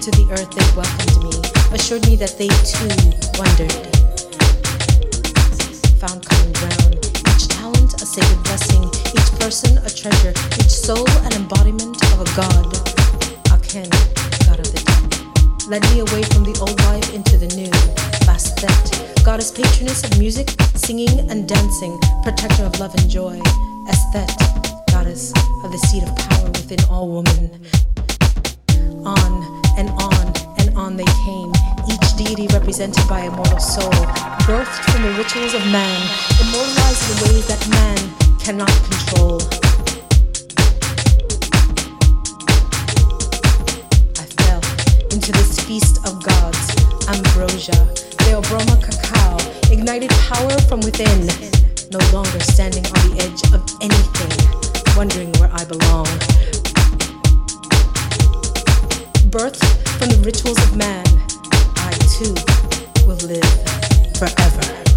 into the earth, they welcomed me, assured me that they too wondered, found common ground. Each talent a sacred blessing, each person a treasure, each soul an embodiment of a god. Aken, god of the dead, led me away from the old life into the new. Bastet, goddess patroness of music, singing, and dancing, protector of love and joy. Esthet, goddess of the seed of power within all women. On on they came, each deity represented by a mortal soul, birthed from the rituals of man, immortalized in ways that man cannot control. I fell into this feast of gods, ambrosia, theobroma cacao, ignited power from within, no longer standing on the edge of anything, wondering where I belong. Birthed from the rituals of man, I too will live forever.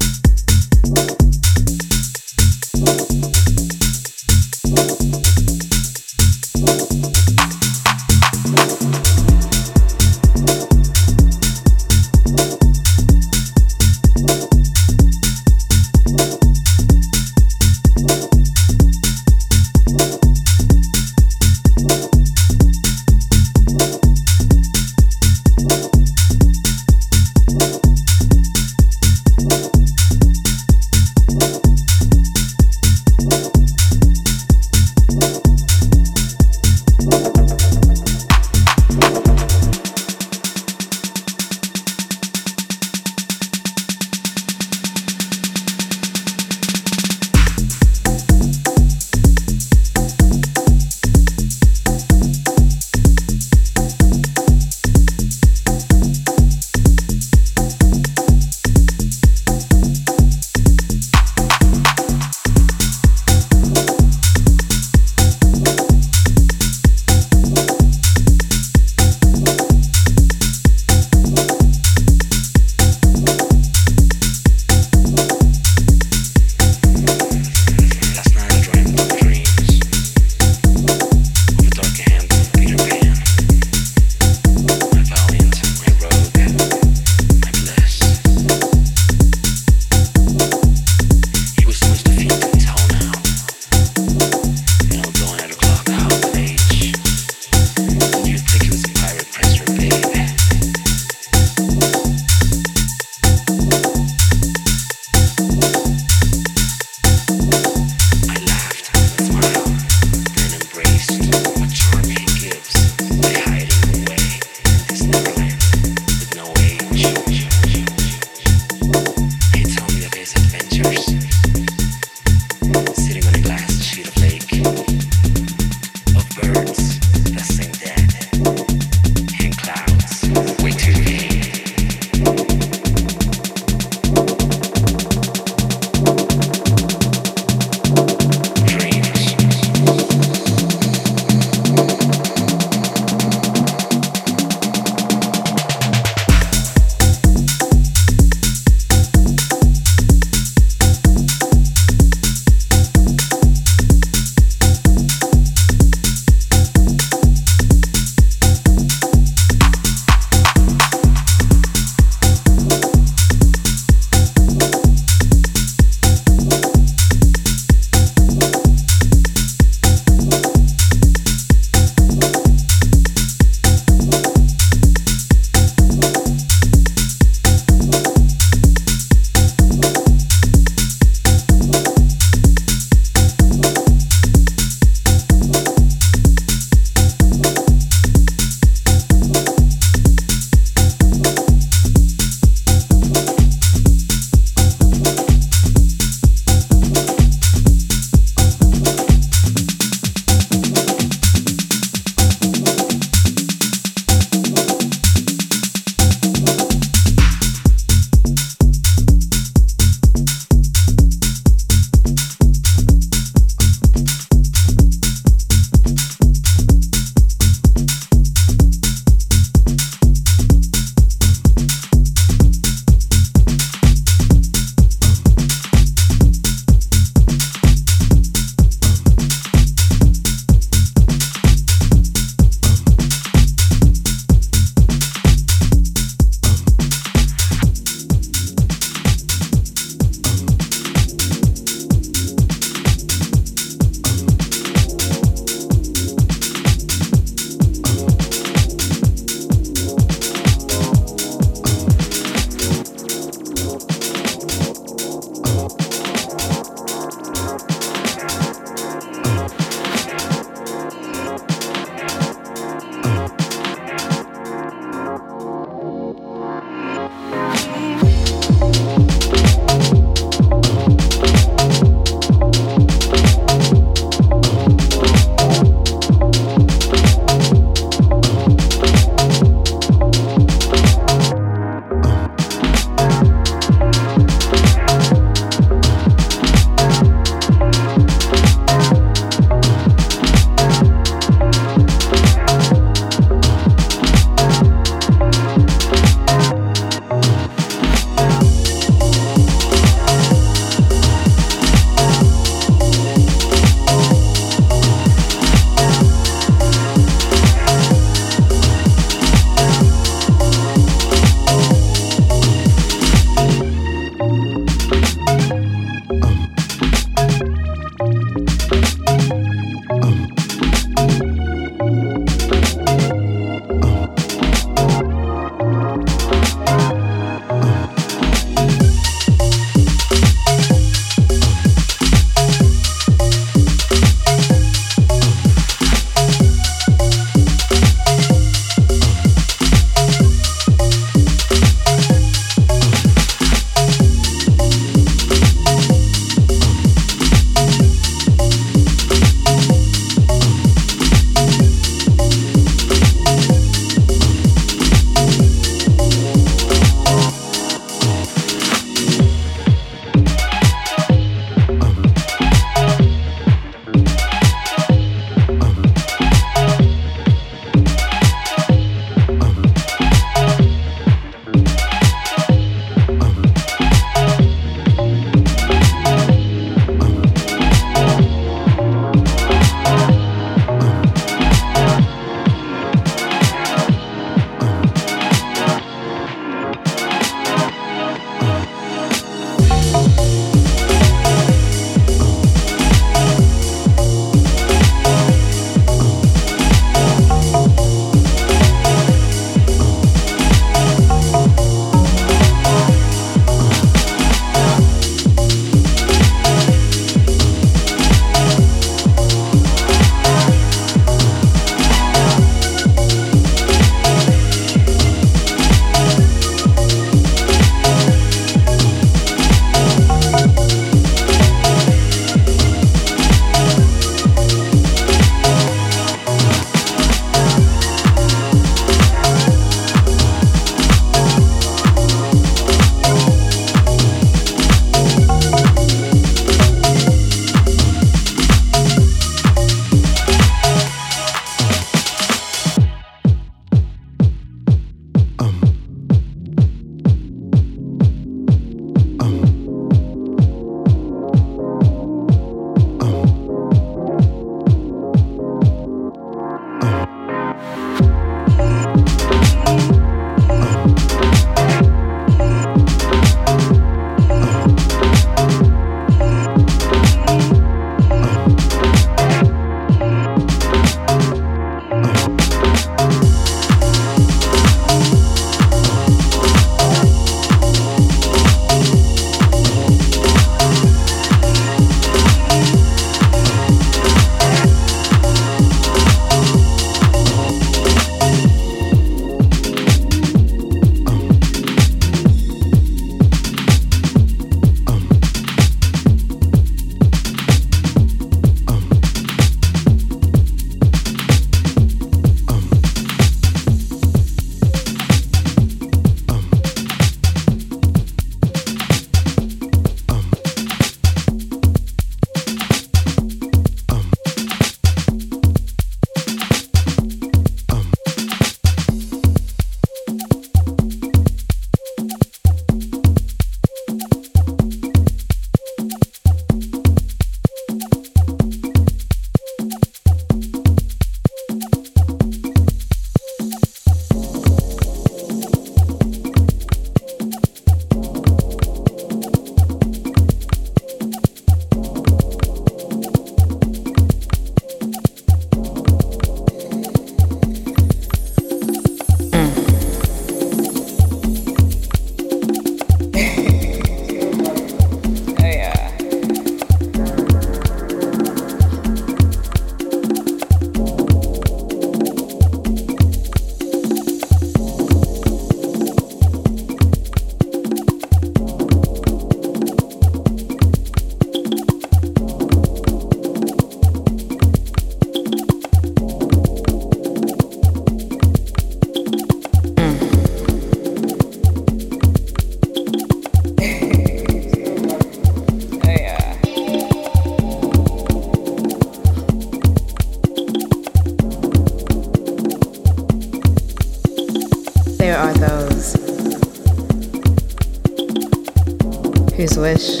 whose wish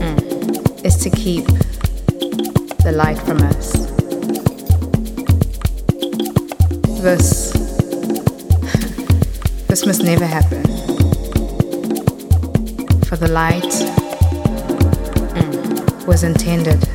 mm, is to keep the light from us. This this must never happen. For the light mm, was intended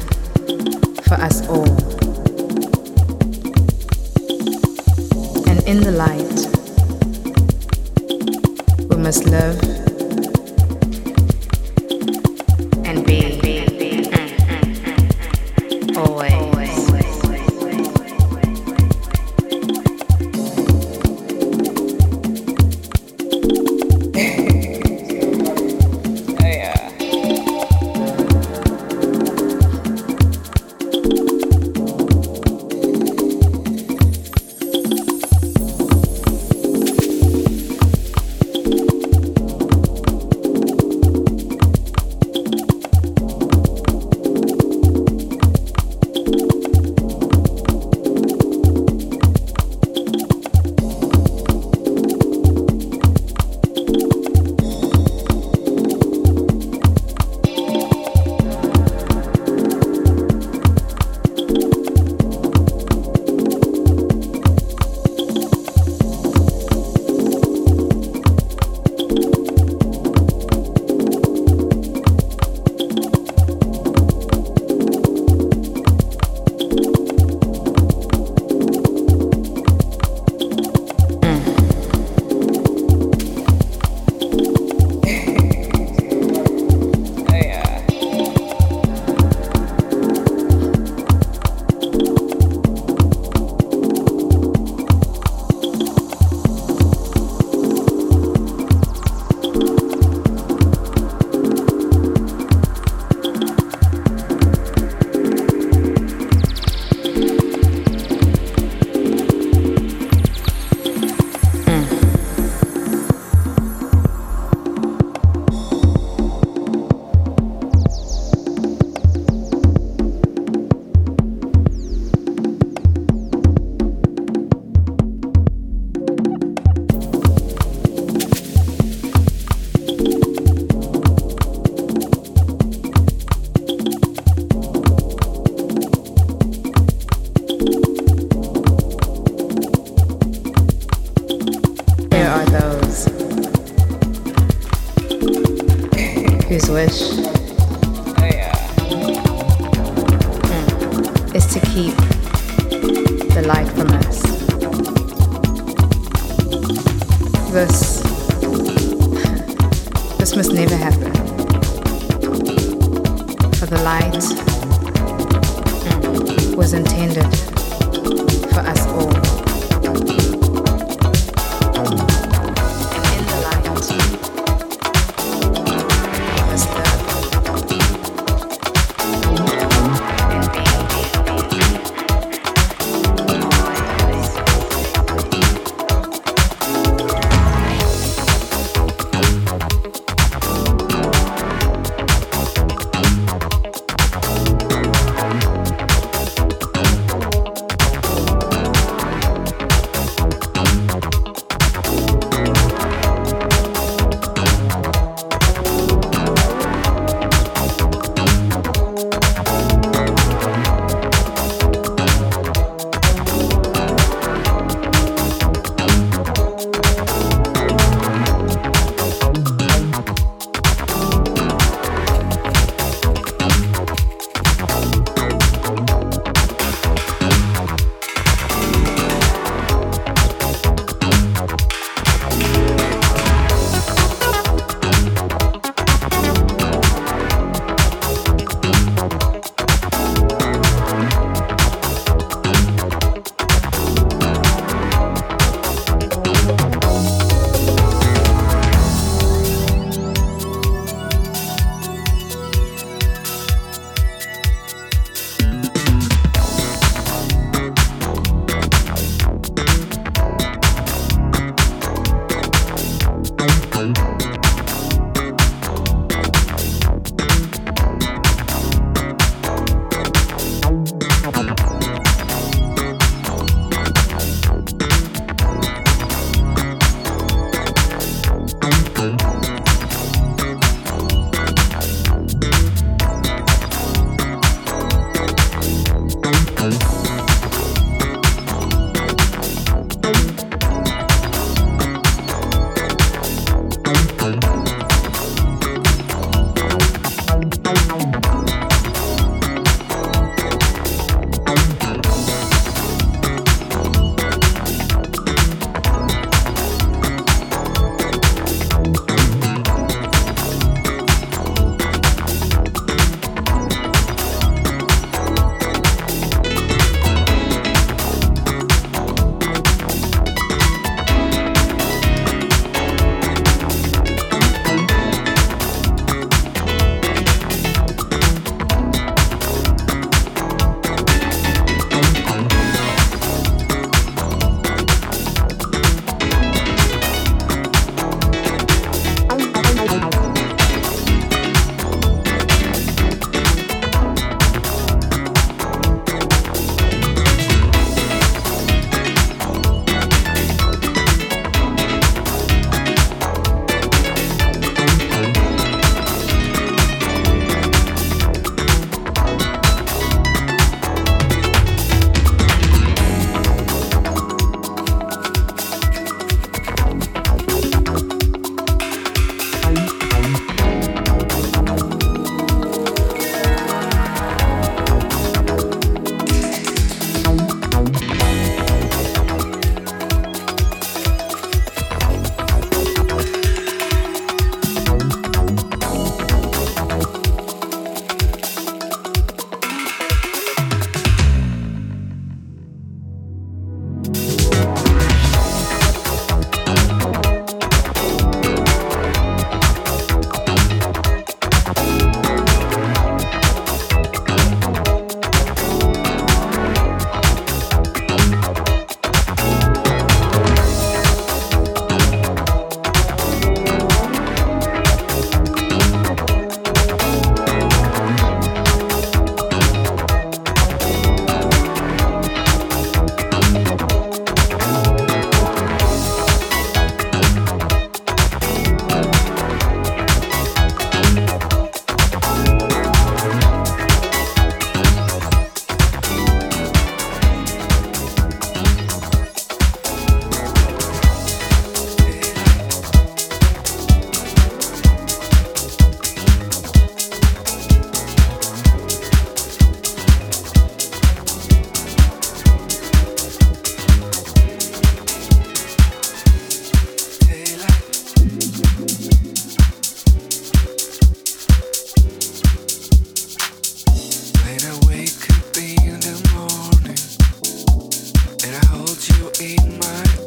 you in mine.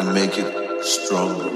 And make it stronger